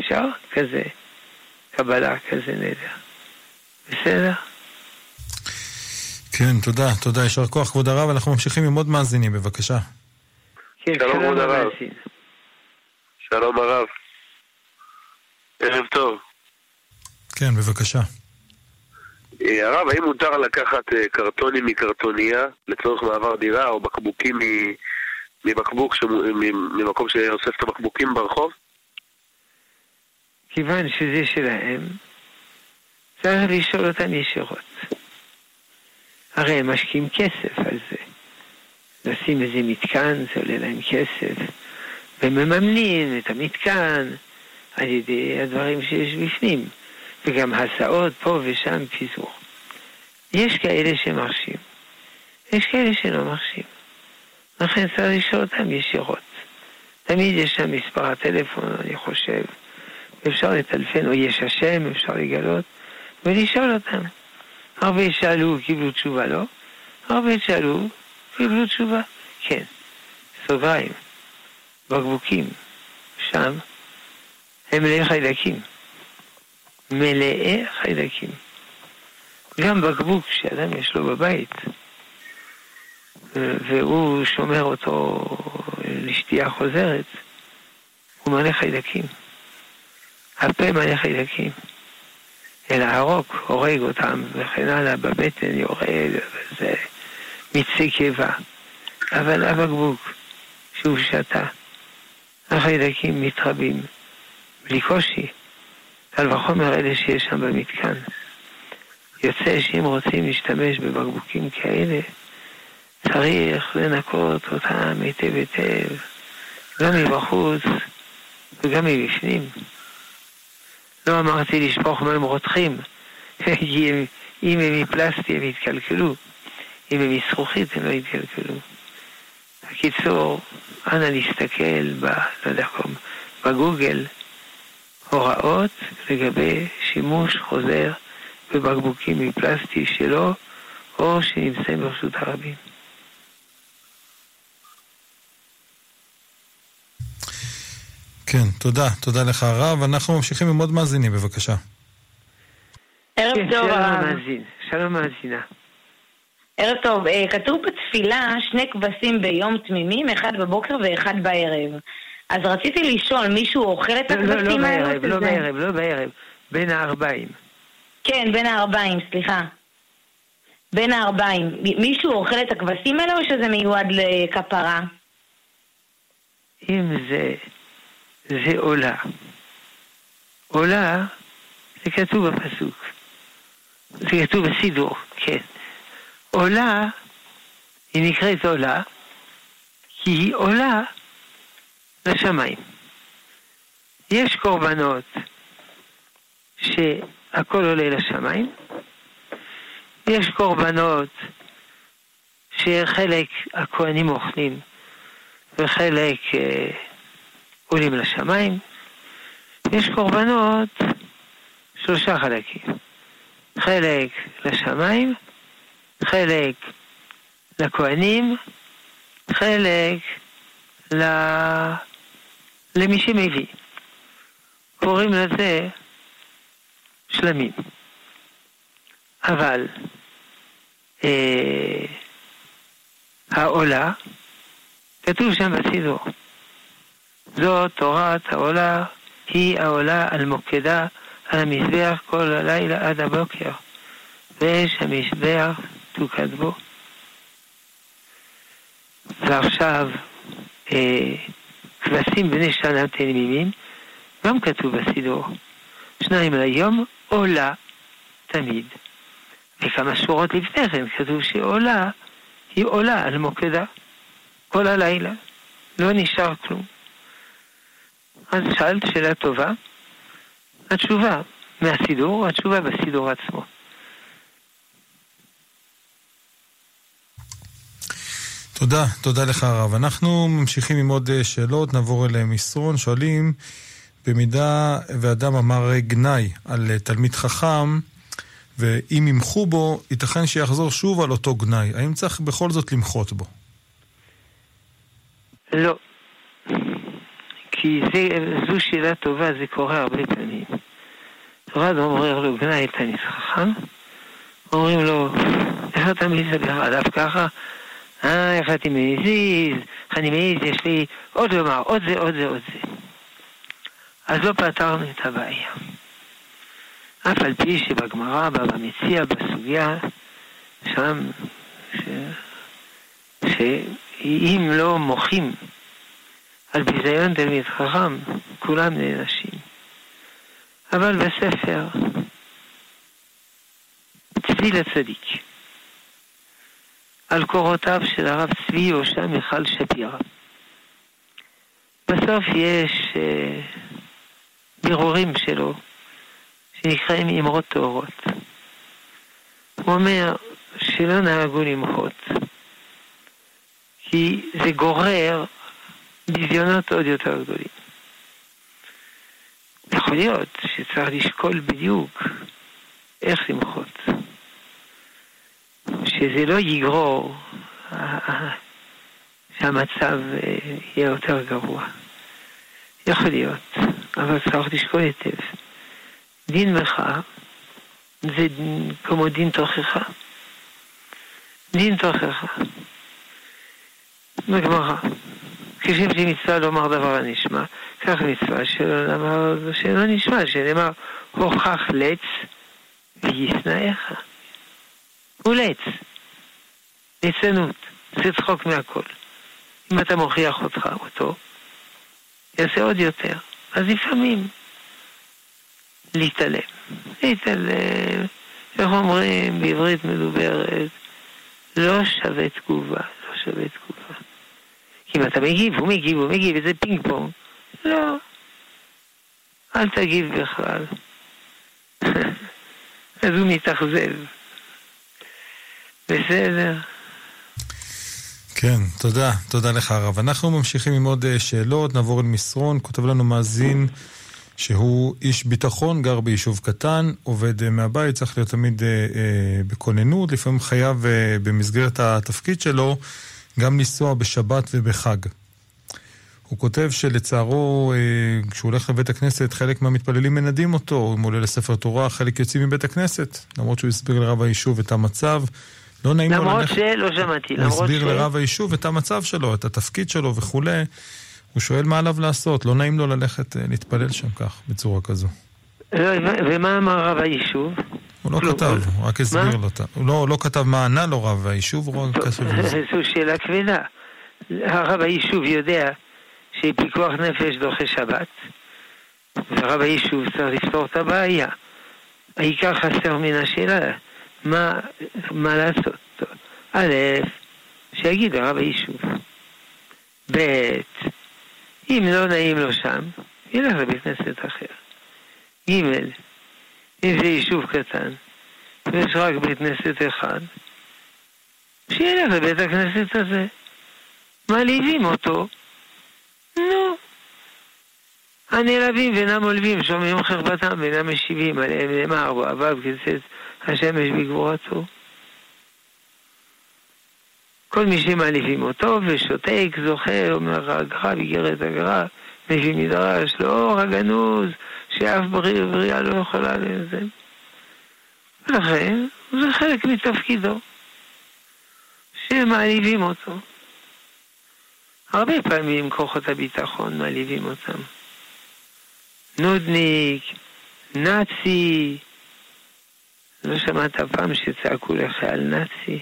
[SPEAKER 4] אפשר? כזה. קבלה, כזה נדר. בסדר?
[SPEAKER 3] כן, תודה, תודה, יישר כוח כבוד הרב, אנחנו ממשיכים עם עוד מאזינים, בבקשה.
[SPEAKER 4] כן,
[SPEAKER 11] שלום, כבוד הרב. שלום הרב. ערב טוב.
[SPEAKER 3] כן, בבקשה.
[SPEAKER 11] אה, הרב, האם מותר לקחת אה, קרטונים מקרטוניה לצורך מעבר דירה, או בקבוקים מבקבוק, ממקום שאוסף את הבקבוקים ברחוב?
[SPEAKER 4] כיוון שזה שלהם, צריך לשאול אותם ישירות. הרי הם משקיעים כסף על זה. לשים איזה מתקן, זה עולה להם כסף, ומממנים את המתקן על ידי הדברים שיש בפנים, וגם הסעות פה ושם פיזור. יש כאלה שמרשים, יש כאלה שלא מרשים. לכן צריך לשאול אותם ישירות. תמיד יש שם מספר הטלפון, אני חושב, אפשר לטלפן, או יש השם, אפשר לגלות, ולשאול אותם. הרבה שאלו, קיבלו תשובה, לא? הרבה שאלו, קיבלו תשובה, כן. סוגריים, בקבוקים, שם, הם מלאי חיידקים. מלאי חיידקים. גם בקבוק שאדם יש לו בבית, והוא שומר אותו לשתייה חוזרת, הוא מלא חיידקים. הפה מלא חיידקים. אלא הרוק הורג אותם וכן הלאה, בבטן יורד, וזה מיצי קיבה. אבל הבקבוק שהוא שתה, החיידקים מתרבים בלי קושי. קל וחומר אלה שיש שם במתקן. יוצא שאם רוצים להשתמש בבקבוקים כאלה, צריך לנקות אותם היטב היטב, גם מבחוץ וגם מבפנים. לא אמרתי לשפוך מים רותחים, [laughs] כי הם, אם הם מפלסטי הם יתקלקלו, אם הם מזכוכית הם לא יתקלקלו. בקיצור, אנא להסתכל ב... לא יודע, בגוגל הוראות לגבי שימוש חוזר בבקבוקים מפלסטי שלו או שנמצאים ברשות הרבים.
[SPEAKER 3] כן, תודה, תודה לך הרב. אנחנו ממשיכים עם עוד מאזינים, בבקשה.
[SPEAKER 13] ערב
[SPEAKER 4] כן,
[SPEAKER 13] טוב, הרב.
[SPEAKER 4] שלום מאזינה.
[SPEAKER 13] ערב טוב. אה, כתוב בתפילה שני כבשים ביום תמימים, אחד בבוקר ואחד בערב. אז רציתי לשאול, מישהו אוכל את
[SPEAKER 4] לא, לא, לא
[SPEAKER 13] הכבשים?
[SPEAKER 4] בערב, לא
[SPEAKER 13] שזה-
[SPEAKER 4] בערב, לא בערב, בין הארבעים.
[SPEAKER 13] כן, בין הארבעים, סליחה. בין הארבעים. מישהו אוכל את הכבשים האלו או שזה מיועד לכפרה?
[SPEAKER 4] אם זה, זה עולה. עולה, זה כתוב בפסוק. זה כתוב בסידור, כן. עולה, היא נקראת עולה, כי היא עולה לשמיים. יש קורבנות שהכל עולה לשמיים, יש קורבנות שחלק הכהנים אוכלים וחלק אה, עולים לשמיים. יש קורבנות שלושה חלקים. חלק לשמיים, חלק לכהנים, חלק ל... למי שמביא. קוראים לזה שלמים. אבל אה, העולה, כתוב שם בסידור, זו תורת העולה, היא העולה על מוקדה, על המזבח כל הלילה עד הבוקר, ואש המזבח תוקד בו. ועכשיו, אה, כבשים בני שנה תמימים, גם כתוב בסידור, שניים ליום עולה תמיד. וכמה שורות לפני כן כתוב שעולה היא עולה על מוקדה כל הלילה, לא נשאר כלום. אז שאלת שאלה טובה, התשובה מהסידור, התשובה בסידור עצמו.
[SPEAKER 3] תודה, תודה לך הרב. אנחנו ממשיכים עם עוד אה, שאלות, נעבור אל מסרון. שואלים, במידה ואדם אמר גנאי על אה, תלמיד חכם, ואם ימחו בו, ייתכן שיחזור שוב על אותו גנאי. האם צריך בכל זאת למחות בו?
[SPEAKER 4] לא. כי זה, זו שאלה טובה, זה קורה הרבה פעמים. רב אומר לו, גנאי את הנסחכה, אומרים לו, איך אתה מדבר עליו ככה? אה, איך אני מזיז, איך אני מעז, יש לי עוד לומר, עוד זה, עוד זה, עוד זה. אז לא פתרנו את הבעיה. אף על פי שבגמרא, בבא מציע, בסוגיה, שם, ש... שאם לא מוחים על ביזיון תלמיד חכם, כולם נענשים. אבל בספר, צבי לצדיק, על קורותיו של הרב צבי יהושע מיכל שפירא. בסוף יש אה, בירורים שלו, שנקראים אמרות טהורות. הוא אומר שלא נהגו למחות, כי זה גורר ביזיונות עוד יותר גדולים. יכול להיות שצריך לשקול בדיוק איך למחות. שזה לא יגרור שהמצב אה, יהיה יותר גרוע. יכול להיות, אבל צריך לשקול היטב. דין מחאה זה כמו דין תוכחה. דין תוכחה. בגמרא. כשם שמצווה לומר דבר הנשמע, כך מצווה שלא שלא נשמע, שנאמר הוכח לץ וישנאיך. הוא לץ. ליצנות. זה צחוק מהכל. אם אתה מוכיח אותך, אותו, יעשה עוד יותר. אז לפעמים להתעלם. להתעלם, איך אומרים בעברית מדוברת, לא שווה תגובה, לא שווה תגובה. כי אם אתה מגיב, הוא מגיב, הוא מגיב, וזה פינג פונג. לא. אל תגיב בכלל. [laughs] אז הוא מתאכזב. בסדר.
[SPEAKER 3] כן, תודה, תודה לך הרב. אנחנו ממשיכים עם עוד אה, שאלות, נעבור אל מסרון, כותב לנו מאזין שהוא איש ביטחון, גר ביישוב קטן, עובד אה, מהבית, צריך להיות תמיד אה, אה, בכוננות, לפעמים חייב אה, במסגרת התפקיד שלו גם לנסוע בשבת ובחג. הוא כותב שלצערו, אה, כשהוא הולך לבית הכנסת, חלק מהמתפללים מנדים אותו, אם הוא עולה לספר תורה, חלק יוצאים מבית הכנסת, למרות שהוא הסביר לרב היישוב את המצב. לא נעים לו
[SPEAKER 4] ללכת... למרות שלא שמעתי,
[SPEAKER 3] הוא הסביר ש... לרב היישוב את המצב שלו, את התפקיד שלו וכולי. הוא שואל מה עליו לעשות, לא נעים לו ללכת אה, להתפלל שם כך, בצורה כזו.
[SPEAKER 4] לא, ומה אמר רב היישוב?
[SPEAKER 3] הוא לא כתב, הוא רק הסביר לו. הוא לא, לא כתב מה ענה לו רב היישוב, הוא רק כתב. [laughs]
[SPEAKER 4] זו שאלה כבדה. הרב היישוב יודע שפיקוח נפש דוחה שבת, ורב היישוב צריך לפתור את הבעיה. העיקר חסר מן השאלה, מה, מה לעשות? א', שיגיד לרב היישוב. ב', אם לא נעים לו שם, ילך לבית כנסת אחר. ג', אם זה יישוב קטן, ויש רק בית כנסת אחד, שילך לבית הכנסת הזה. מעליבים אותו, נו. הנעלבים ואינם עולבים, שומעים חרבתם ואינם משיבים עליהם, נאמר אבב כצאת השמש בגבורתו. כל מי שמעליבים אותו ושותק, זוכה, אומר הגר"א, איגרת הגר"א, מביא מדרש, לאור הגנוז, שאף בריאה לא יכולה לזה. ולכן, זה חלק מתפקידו, שמעליבים אותו. הרבה פעמים כוחות הביטחון מעליבים אותם. נודניק, נאצי, לא שמעת פעם שצעקו לחייל נאצי?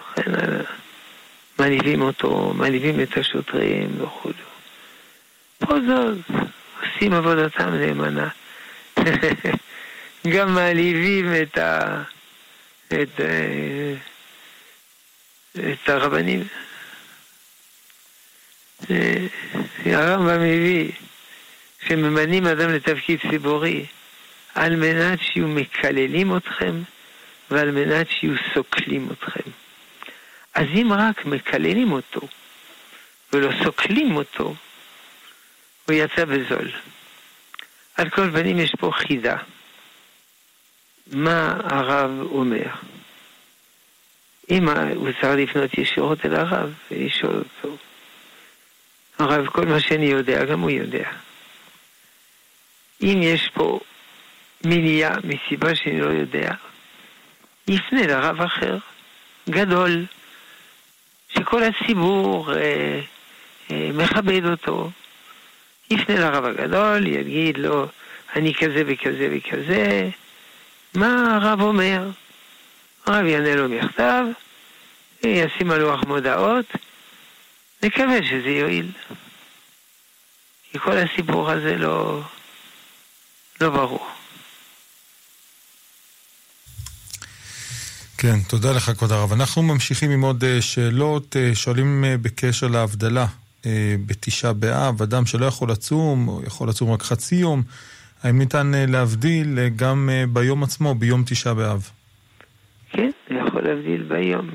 [SPEAKER 4] לכן מעליבים אותו, מעליבים את השוטרים וכו'. פה זאת, עושים עבודתם נאמנה. [laughs] גם מעליבים את ה... את, אה, את הרבנים. אה, הרמב"ם מביא שממנים אדם לתפקיד ציבורי על מנת שיהיו מקללים אתכם ועל מנת שיהיו סוקלים אתכם. אז אם רק מקללים אותו ולא סוקלים אותו, הוא יצא בזול. על כל פנים יש פה חידה. מה הרב אומר. אם הוא צריך לפנות ישירות אל הרב ולשאול אותו. הרב, כל מה שאני יודע, גם הוא יודע. אם יש פה מניעה מסיבה שאני לא יודע, יפנה לרב אחר, גדול, שכל הציבור אה, אה, מכבד אותו. יפנה לרב הגדול, יגיד לו, אני כזה וכזה וכזה, מה הרב אומר? הרב יענה לו מכתב, ישים על לוח מודעות, נקווה שזה יועיל. כי כל הסיפור הזה לא, לא ברור.
[SPEAKER 3] כן, תודה לך, כבוד הרב. אנחנו ממשיכים עם עוד אה, שאלות. אה, שואלים אה, בקשר להבדלה בתשעה באב, אדם שלא יכול לצום, או יכול לצום רק חצי יום, האם ניתן להבדיל גם ביום עצמו, ביום תשעה באב?
[SPEAKER 4] כן, יכול להבדיל ביום.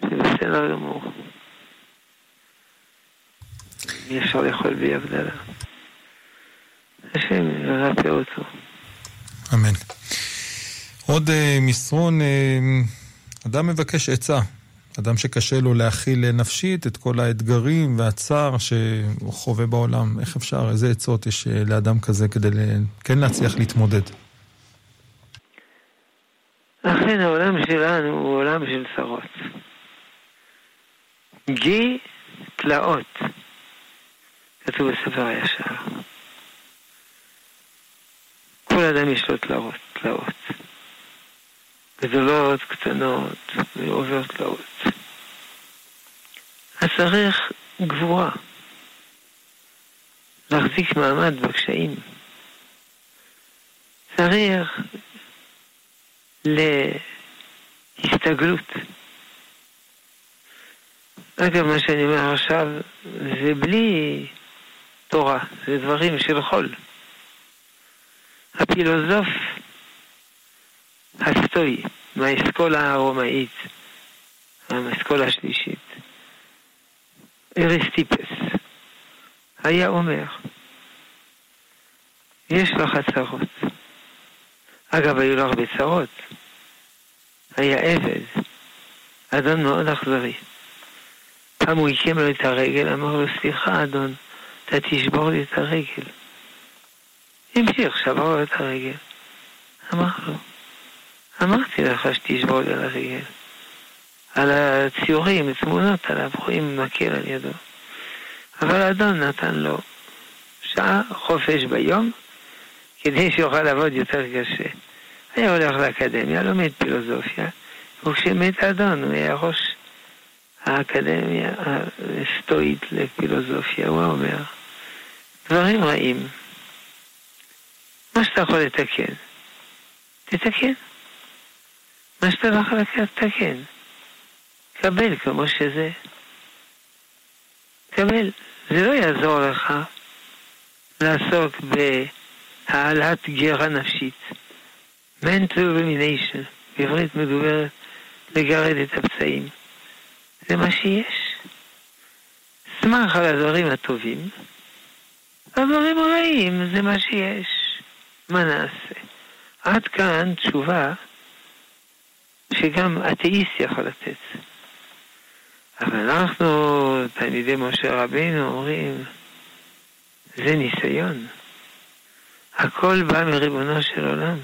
[SPEAKER 4] זה בסדר גמור. אי אפשר לאכול בלי הבדלה. השם ירפא אותו.
[SPEAKER 3] אמן. עוד uh, מסרון, uh, אדם מבקש עצה. אדם שקשה לו להכיל נפשית את כל האתגרים והצער שהוא חווה בעולם. איך אפשר, איזה עצות יש לאדם כזה כדי כן להצליח להתמודד?
[SPEAKER 4] אכן העולם שלנו הוא עולם של צרות. גי תלאות, כתוב בספר הישר. כל אדם יש לו תלאות, תלאות. גדולות, קטנות, ועובר תלאות. אז צריך גבורה. להחזיק מעמד בקשיים. צריך להסתגלות. אגב, מה שאני אומר עכשיו זה בלי תורה, זה דברים של חול. הפילוסוף הסטואי, מהאסכולה הרומאית, מהאסכולה השלישית, אריסטיפס, היה אומר, יש לך צרות. אגב, היו לו הרבה צרות. היה עבד, אדון מאוד אכזרי. פעם הוא עיקם לו את הרגל, אמר לו, סליחה, אדון, אתה תשבור לי את הרגל. המשיך, שבר לו את הרגל. אמר לו, אמרתי לך שתשבור לי על הרגל. על הציורים, תמונות עליו, רואים מקל על ידו. אבל האדון נתן לו שעה חופש ביום, כדי שיוכל לעבוד יותר קשה. היה הולך לאקדמיה, לומד פילוסופיה, וכשמת האדון הוא היה ראש האקדמיה הסטואית לפילוסופיה, הוא אומר, דברים רעים, מה שאתה יכול לתקן, תתקן. מה שאתה לא יכול לתקן, קבל כמו שזה. קבל. זה לא יעזור לך לעסוק בהעלאת גרה נפשית. mental rumination, בעברית מדוברת, לגרד את הפצעים. זה מה שיש. שמח על הדברים הטובים, הדברים הרעים זה מה שיש. מה נעשה? עד כאן תשובה שגם אתאיסט יכול לתת. אבל אנחנו, תלמידי משה רבינו, אומרים, זה ניסיון. הכל בא מריבונו של עולם.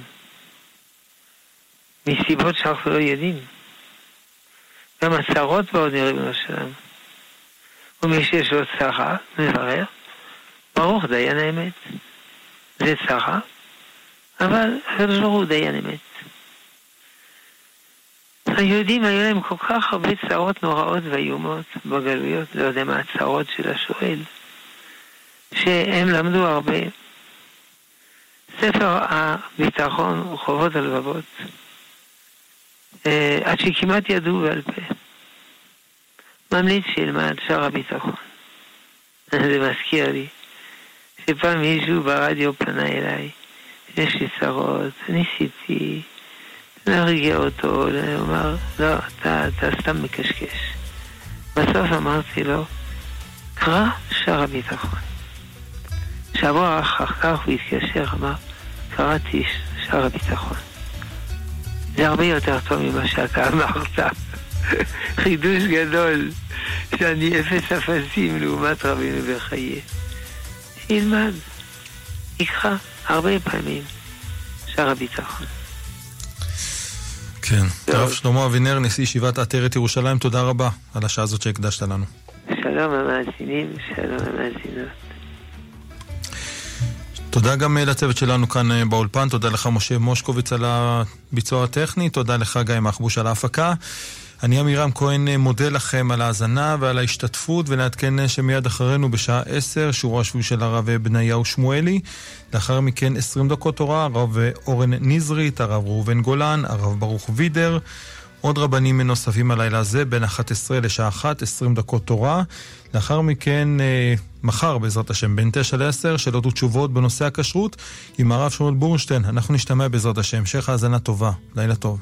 [SPEAKER 4] מסיבות שאנחנו לא יודעים. גם הצהרות באות מריבונו של עולם. ומי שיש לו צרה, מברר, ברוך דיין האמת. זה צרה, אבל הקדוש ברוך הוא דיין אמת. היהודים היו להם כל כך הרבה צרות נוראות ואיומות בגלויות, לא יודע מה הצרות של השואל, שהם למדו הרבה. ספר הביטחון חובות הלבבות, אה, עד שכמעט ידעו בעל פה. ממליץ שילמד שער הביטחון. [laughs] זה מזכיר לי שפעם מישהו ברדיו פנה אליי, יש לי צרות, ניסיתי להרגיע אותו, הוא אמר, לא, אתה, אתה סתם מקשקש. בסוף אמרתי לו, קרא שער הביטחון. שבוע אחר כך הוא התקשר, אמר, קראתי שער הביטחון. זה הרבה יותר טוב ממה שאתה אמרת. [laughs] חידוש גדול, שאני אפס אפסים לעומת רבינו בחיי. שילמד, יקחה הרבה פעמים, שר הביטחון.
[SPEAKER 3] כן. הרב שלמה אבינר, נשיא ישיבת עטרת ירושלים, תודה רבה על השעה הזאת שהקדשת לנו.
[SPEAKER 4] שלום המאזינים, שלום המאזינות.
[SPEAKER 3] תודה גם אה, לצוות שלנו כאן אה, באולפן, תודה לך משה מושקוביץ על הביצוע הטכני, תודה לך גיא מחבוש על ההפקה. אני עמירם כהן מודה לכם על ההאזנה ועל ההשתתפות, ונעדכן שמיד אחרינו בשעה עשר, שורו השבועי של הרב בניהו שמואלי. לאחר מכן עשרים דקות תורה, הרב אורן נזרית, הרב ראובן גולן, הרב ברוך וידר. עוד רבנים נוספים הלילה הזה, בין 11 לשעה 1, 20 דקות תורה. לאחר מכן, אה, מחר בעזרת השם, בין 9 ל-10, שאלות ותשובות בנושא הכשרות עם הרב שמואל בורנשטיין. אנחנו נשתמע בעזרת השם. המשך האזנה טובה. לילה טוב.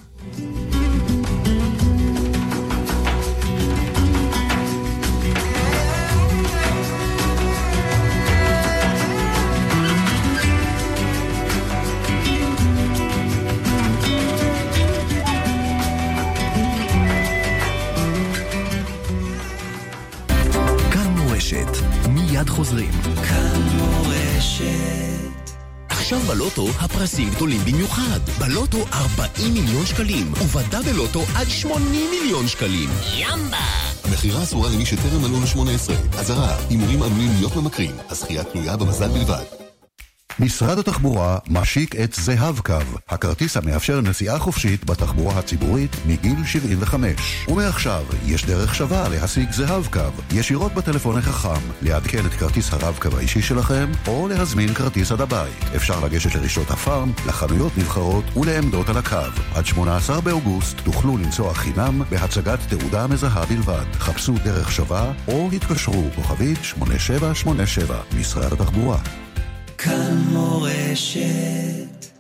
[SPEAKER 2] בלוטו הפרסים גדולים במיוחד. בלוטו 40 מיליון שקלים, ובדה בלוטו עד 80 מיליון שקלים.
[SPEAKER 9] ימבה!
[SPEAKER 10] מכירה אסורה למי שטרם מלאו ל-18. אזהרה, הימורים עלולים להיות ממכרים. הזכייה תלויה במזל בלבד.
[SPEAKER 14] משרד התחבורה משיק את זהב-קו, הכרטיס המאפשר נסיעה חופשית בתחבורה הציבורית מגיל 75. ומעכשיו יש דרך שווה להשיג זהב-קו, ישירות בטלפון החכם, לעדכן את כרטיס הרב-קו האישי שלכם, או להזמין כרטיס עד הבית. אפשר לגשת לרשתות הפארם, לחנויות נבחרות ולעמדות על הקו. עד 18 באוגוסט תוכלו לנסוע חינם בהצגת תעודה מזהה בלבד. חפשו דרך שווה או התקשרו כוכבית 8787 משרד התחבורה.
[SPEAKER 9] כאן מורשת.